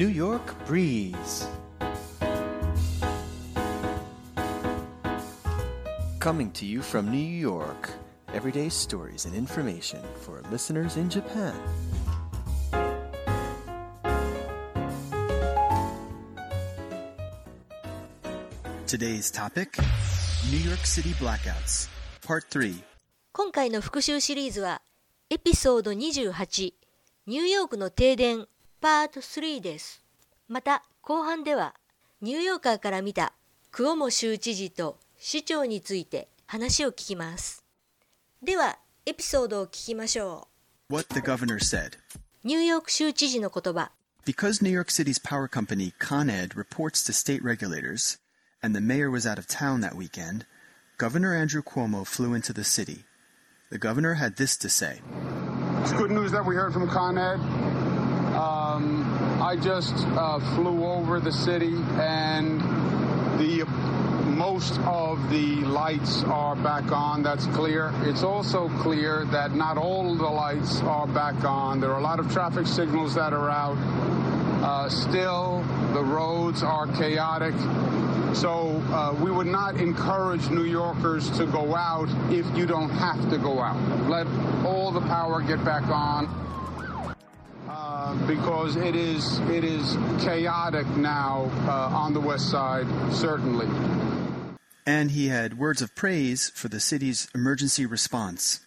New York Breeze. Coming to you from New York, everyday stories and information for listeners in Japan. Today's topic New York City Blackouts, Part 3. 今回の復習シリーズはエピソード28ニューヨークの停電パート3ですまた後半ではニューヨーカーから見たクオモ州知事と市長について話を聞きますではエピソードを聞きましょ What the governor said. うニューヨーク州知事の言葉 Because New York City's power company Con Ed reports to state regulators, and the mayor was out of town that weekend, Governor Andrew Cuomo flew into the city. The governor had this to say. It's good news that we heard from Con Ed. Um, I just uh, flew over the city, and the most of the lights are back on. That's clear. It's also clear that not all the lights are back on. There are a lot of traffic signals that are out. Uh, still, the roads are chaotic. So uh, we would not encourage New Yorkers to go out if you don't have to go out. Let all the power get back on uh, because it is it is chaotic now uh, on the west side, certainly. And he had words of praise for the city's emergency response.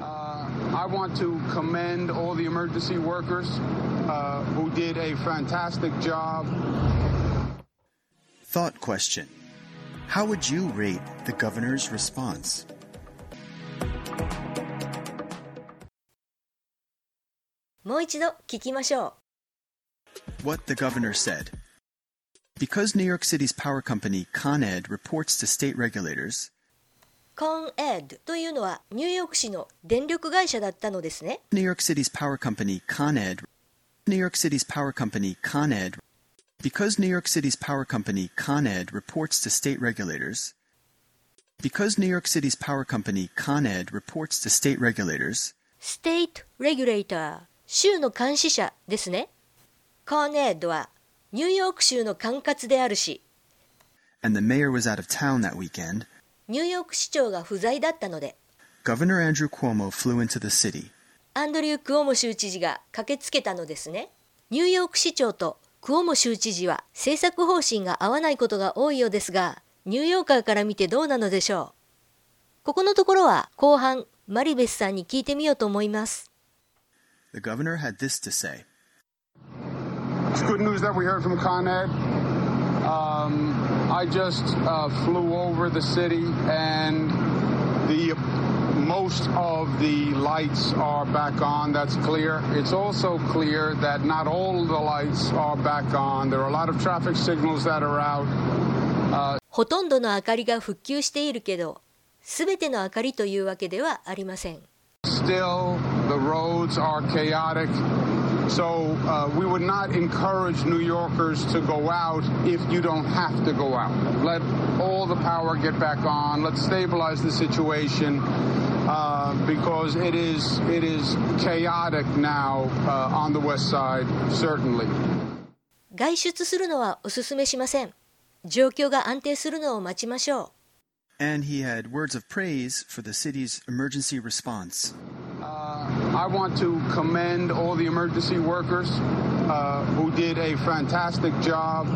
Uh, I want to commend all the emergency workers uh, who did a fantastic job. Thought question How would you rate the governor's response? もう一度聞きましょ What the governor said. Because New York City's power company Con Ed reports to state regulators, うコンエッドというのはニューヨーク市の電力会社だったのですね New York City's power company Con Ed, New York City's power company Con Ed, because New York City's power company Con Ed reports to state regulators, because New York City's power company Con Ed reports to state regulators, ステ州の監視者ですね。コーネッドはニューヨーク州の管轄であるし and the mayor was out of town that weekend, ニューヨーク市長が不在だったので Governor Andrew Cuomo flew into the city. アンドリュー・クオモ州知事が駆けつけたのですね。ニューヨーク市長とクオモ州知事は政策方針が合わないことが多いようですがニューヨーカーから見てどうなのでしょう。ここのところは後半マリベスさんに聞いてみようと思います The governor had this to say. It's good news that we heard from Con Ed. Um, I just uh, flew over the city, and the most of the lights are back on. That's clear. It's also clear that not all the lights are back on. There are a lot of traffic signals that are out. Uh, ほとんどの明かりが復旧しているけどすべての明かりというわけではありません Still, the roads are chaotic. So uh, we would not encourage New Yorkers to go out if you don't have to go out. Let all the power get back on. Let's stabilize the situation uh, because it is it is chaotic now uh, on the west side, certainly. 外出するのはお勧めしません状況が安定するのを待ちましょう And he had words of praise for the city's emergency response. Uh, I want to commend all the emergency workers uh, who did a fantastic job.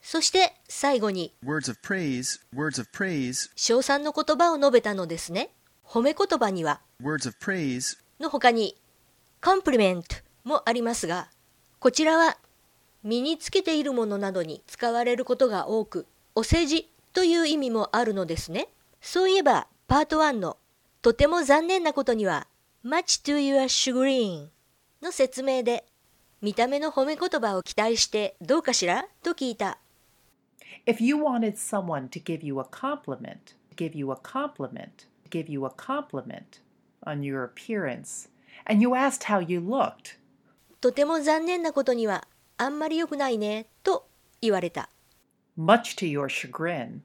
そして最後に Words of praise, words of praise, 称賛の言葉を述べたのですね褒め言葉には words of praise の他にコンプリメントもありますがこちらは身につけているものなどに使われることが多くお世辞という意味もあるのですねそういえばパート1のとても残念なことには much to your chagrin の説明で見た目の褒め言葉を期待してどうかしらと聞いた If you wanted someone to give you a compliment, give you a compliment, give you a compliment on your appearance, and you asked how you looked, とても残念なことにはあんまり良くないねと言われた much to your chagrin,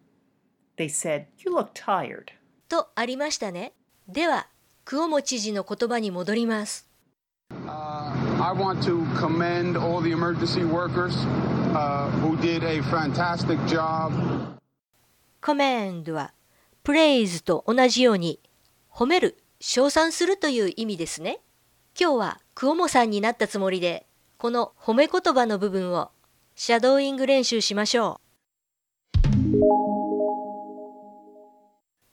they said, You look tired. とありましたねではクオモ知事の言葉に戻ります Uh, I want to commend all the emergency workers uh, who did a fantastic job. commend は praise と同じように褒める、称賛するという意味ですね。今日はクオモさんになったつもりで、この褒め言葉の部分をシャドーイング練習しましょう。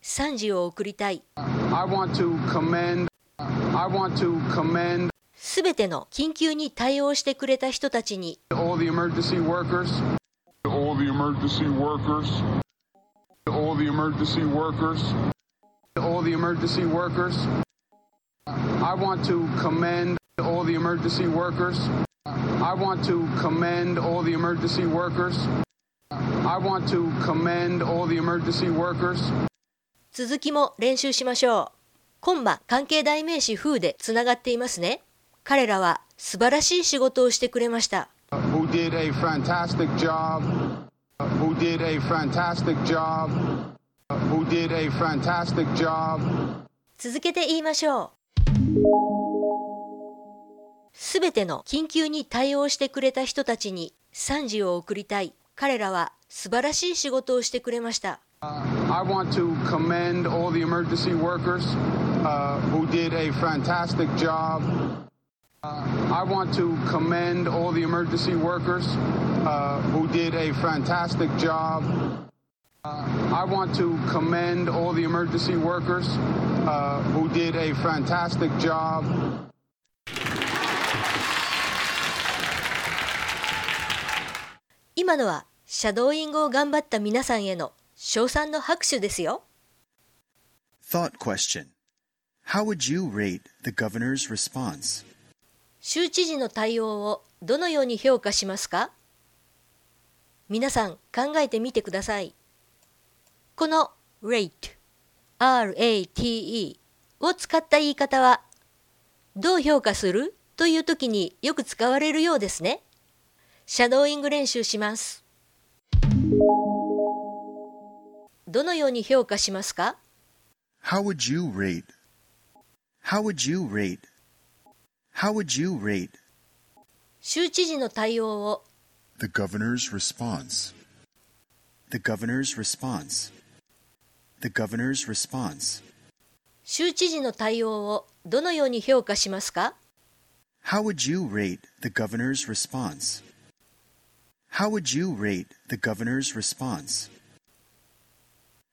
賛辞を送りたい。I want to commend. I want to commend すべての緊急に対応してくれた人たちに all the emergency workers. all the emergency workers, all the emergency workers, All the emergency workers. I want to commend all the emergency workers. I want to commend all the emergency workers. I want to commend all the emergency workers. 続きも練習しましょう。コンマ関係代名詞風でつながっていますね。彼らは素晴らしい仕事をしてくれました。who did a fantastic job, who did a fantastic job, who did a fantastic job? 続けて言いましょう。すべての緊急に対応してくれた人たちに賛辞を送りたい。彼らは素晴らしい仕事をしてくれました。I want to commend all the emergency workers uh, who did a fantastic job. Uh, I want to commend all the emergency workers uh, who did a fantastic job. Uh, I want to commend all the emergency workers uh, who did a fantastic job. 今のはシャドーイングを頑張った皆さんへの 称賛の拍手ですよ。Thought question. How would you rate the governor's response? 州知事の対応をどのように評価しますか？皆さん考えてみてください。この rate, r-a-t-e を使った言い方はどう評価するという時によく使われるようですね。シャドーイング練習します。どのように評価しますか How would you rate? How would you rate? How would you rate 州知事の対応を the governor's response? The governor's response. The governor's response. 州知事の対応をどのように評価しますか How would you rate the governor's response? How would you rate the governor's response?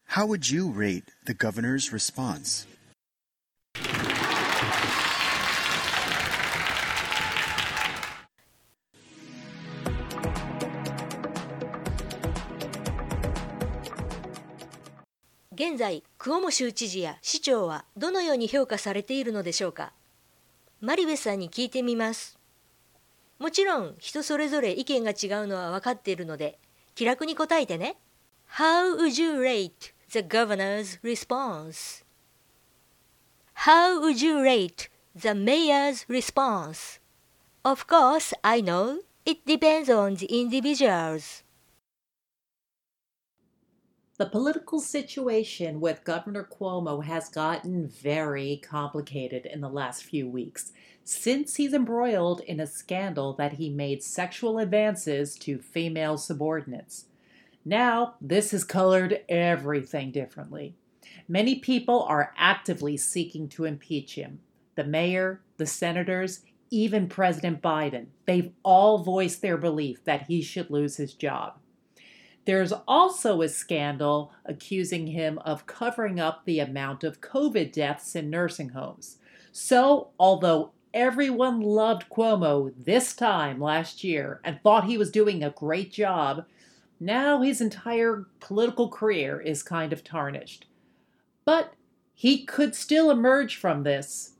How would you rate the governor's response? 現在クオモ州知事や市長はどのように評価されているのでしょうかマリベスさんに聞いてみます。もちろん人それぞれ意見が違うのは分かっているので気楽に答えてね。How would you rate the governor's response? How would you rate the mayor's response? Of course, I know it depends on the individuals. The political situation with Governor Cuomo has gotten very complicated in the last few weeks since he's embroiled in a scandal that he made sexual advances to female subordinates. Now, this has colored everything differently. Many people are actively seeking to impeach him. The mayor, the senators, even President Biden. They've all voiced their belief that he should lose his job. There's also a scandal accusing him of covering up the amount of COVID deaths in nursing homes. So, although everyone loved Cuomo this time last year and thought he was doing a great job, now his entire political career is kind of tarnished. But he could still emerge from this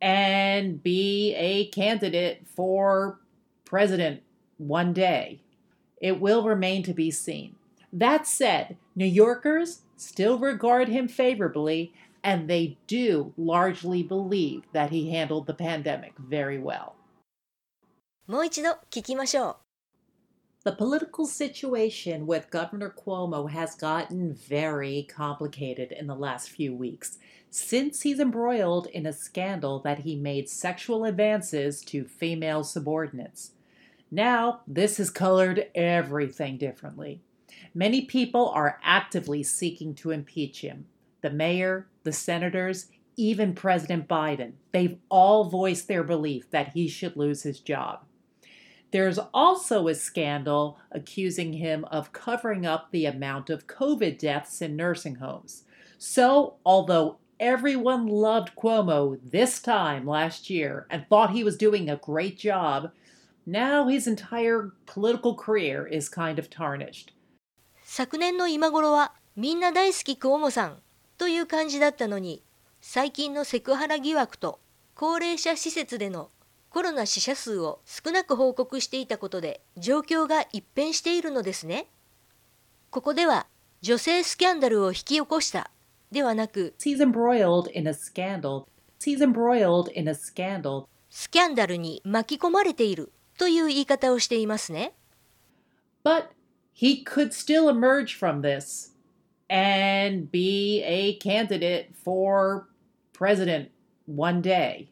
and be a candidate for president one day. It will remain to be seen. That said, New Yorkers still regard him favorably, and they do largely believe that he handled the pandemic very well. もう一度聞きましょう。 The political situation with Governor Cuomo has gotten very complicated in the last few weeks since he's embroiled in a scandal that he made sexual advances to female subordinates. Now, this has colored everything differently. Many people are actively seeking to impeach him. The mayor, the senators, even President Biden, they've all voiced their belief that he should lose his job. There's also a scandal accusing him of covering up the amount of COVID deaths in nursing homes. So, although everyone loved Cuomo this time last year and thought he was doing a great job, now his entire political career is kind of tarnished. 昨年の今頃はみんな大好きクオモさんという感じだったのに最近のセクハラ疑惑と高齢者施設での コロナ死者数を少なく報告していたことで状況が一変しているのですね。ここでは女性スキャンダルを引き起こした。ではなくスキャンダルに巻き込まれているという言い方をしていますね。But he could still emerge from this and be a candidate for president one day.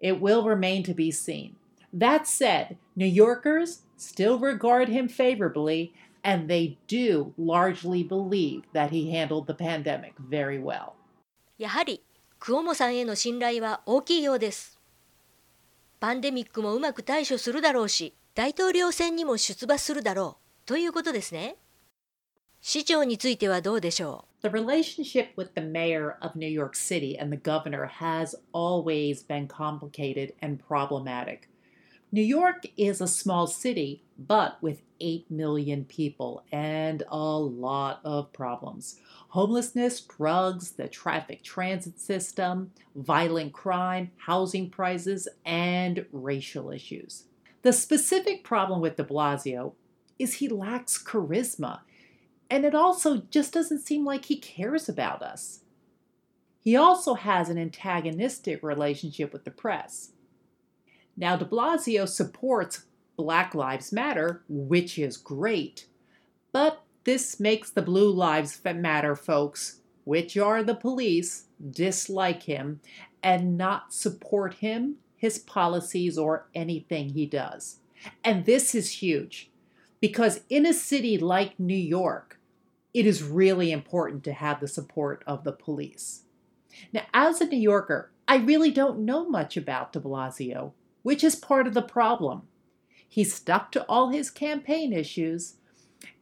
It will remain to be seen. That said, New Yorkers still regard him favorably, and they do largely believe that he handled the pandemic very well. やはりクオモさんへの信頼は大きいようです。パンデミックもうまく対処するだろうし、大統領選にも出馬するだろうということですね。 市長についてはどうでしょ The relationship with the mayor of New York City and the governor has always been complicated and problematic. New York is a small city, but with 8 million people and a lot of problems homelessness, drugs, the traffic transit system, violent crime, housing prices, and racial issues. The specific problem with de Blasio is he lacks charisma and it also just doesn't seem like he cares about us. He also has an antagonistic relationship with the press. Now, de Blasio supports Black Lives Matter, which is great, but this makes the Blue Lives Matter folks, which are the police, dislike him and not support him, his policies, or anything he does. And this is huge because in a city like New York, it is really important to have the support of the police. Now, as a New Yorker, I really don't know much about de Blasio, which is part of the problem. He stuck to all his campaign issues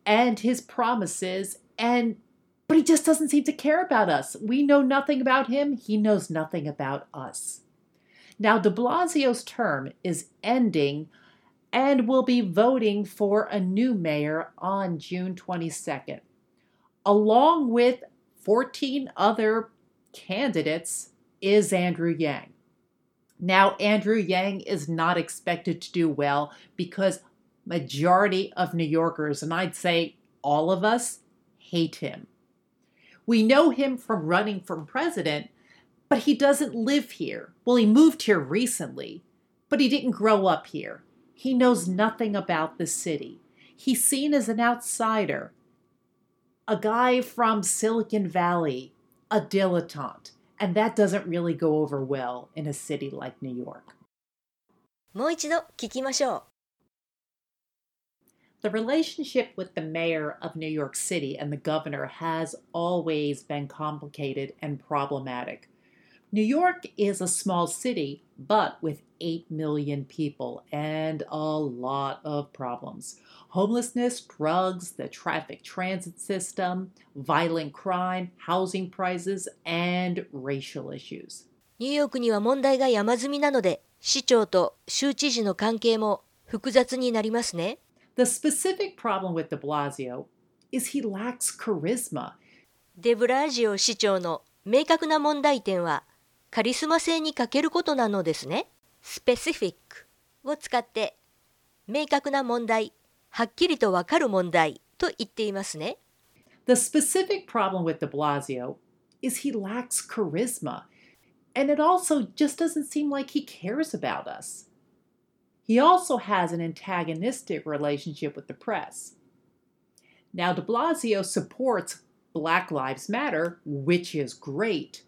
and his promises, and but he just doesn't seem to care about us. We know nothing about him, he knows nothing about us. Now, de Blasio's term is ending and we'll be voting for a new mayor on June 22nd along with 14 other candidates, is Andrew Yang. Now, Andrew Yang is not expected to do well because majority of New Yorkers, and I'd say all of us, hate him. We know him from running for president, but he doesn't live here. Well, he moved here recently, but he didn't grow up here. He knows nothing about the city. He's seen as an outsider, a guy from Silicon Valley, a dilettante, and that doesn't really go over well in a city like New York. うもう一度聞きましょう。 The relationship with the mayor of New York City and the governor has always been complicated and problematic. New York is a small city, but with 8 million people and a lot of problems homelessness, drugs, the traffic transit system, violent crime, housing prices, and racial issues. ニューヨークには問題が山積みなので、市長と州知事の関係も複雑になりますね。The specific problem with de Blasio is he lacks charisma. デブラジオ市長の明確な問題点は、カリスマ性に欠けることなのですね。specific を使って明確な問題、はっきりとわかる問題と言っていますね。 The specific problem with de Blasio is he lacks charisma, and it also just doesn't seem like he cares about us. He also has an antagonistic relationship with the press. Now, de Blasio supports Black Lives Matter, which is great,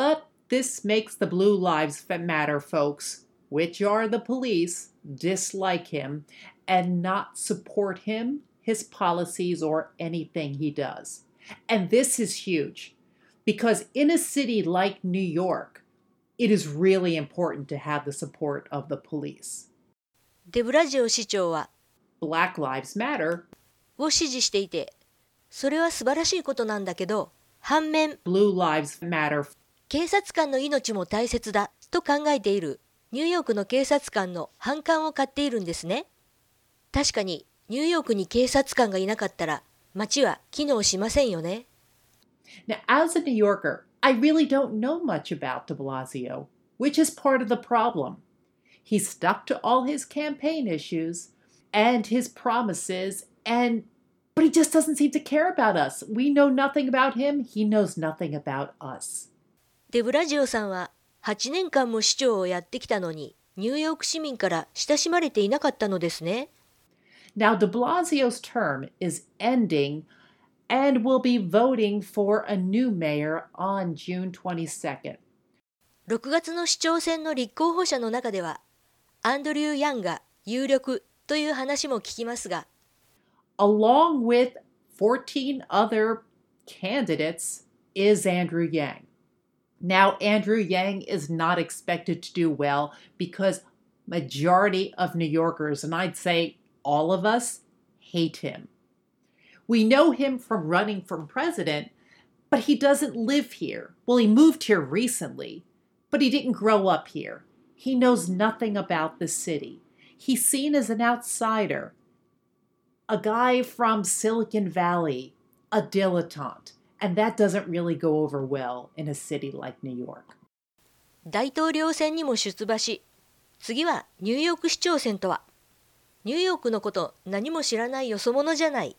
But this makes the Blue Lives Matter folks, which are the police, dislike him and not support him, his policies, or anything he does. And this is huge because in a city like New York, it is really important to have the support of the police. デブラジオ市長は Black Lives Matter を支持していて、それは素晴らしいことなんだけど、反面、 Blue Lives Matter 警察官の命も大切だと考えているニューヨークの警察官の反感を買っているんですね。確かにニューヨークに警察官がいなかったら街は機能しませんよね。Now, as a New Yorker, I really don't know much about de Blasio, which is part of the problem. He stuck to all his campaign issues and his promises, and but he just doesn't seem to care about us. We know nothing about him, he knows nothing about us. デブラジオさんは8年間も市長をやってきたのにニューヨーク市民から親しまれていなかったのですね。Now, de Blasio's term is ending, and we'll be voting for a new mayor on June 22nd. 6月の市長選の立候補者の中ではアンドリュー・ヤンが有力という話も聞きますが along with 14 other candidates is Andrew Yang. Now Andrew Yang is not expected to do well because majority of New Yorkers and I'd say all of us hate him. We know him from running for president, but he doesn't live here. Well, he moved here recently, but he didn't grow up here. He knows nothing about the city. He's seen as an outsider a guy from Silicon Valley, a dilettante, and that doesn't really go over well in a city like New York. 大統領選にも出馬し次はニューヨーク市長選とはニューヨークのこと何も知らないよそ者じゃない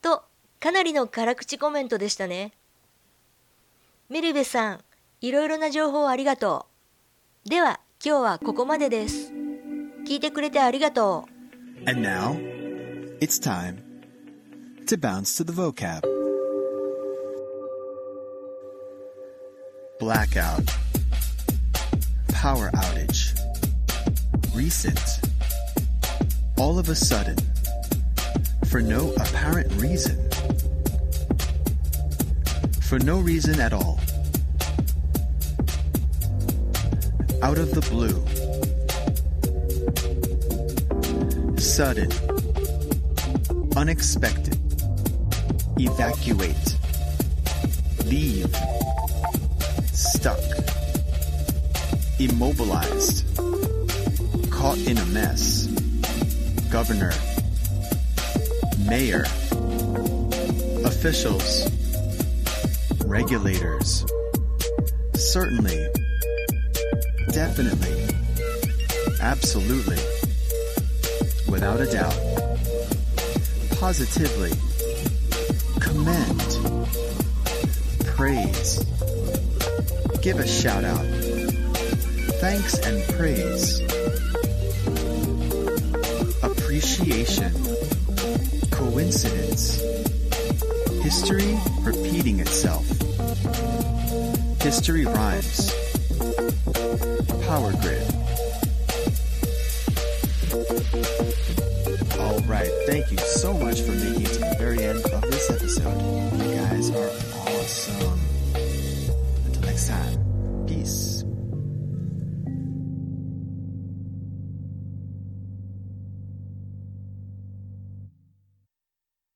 とかなりの辛口コメントでしたねメルベさんいろいろな情報ありがとうでは今日はここまでです聞いてくれてありがとう And now, it's time to bounce to the vocab. Blackout. Power outage. Recent. All of a sudden. For no apparent reason. For no reason at all. Out of the blue. Sudden. Unexpected. Evacuate. Leave. Stuck. Immobilized. Caught in a mess. Governor. Mayor. Officials. Regulators. Certainly. Definitely. Absolutely. Without a doubt. Positively. Commend. Praise. Give a shout out. Thanks and praise. Appreciation. Coincidence. History repeating itself. History rhymes. Power grid.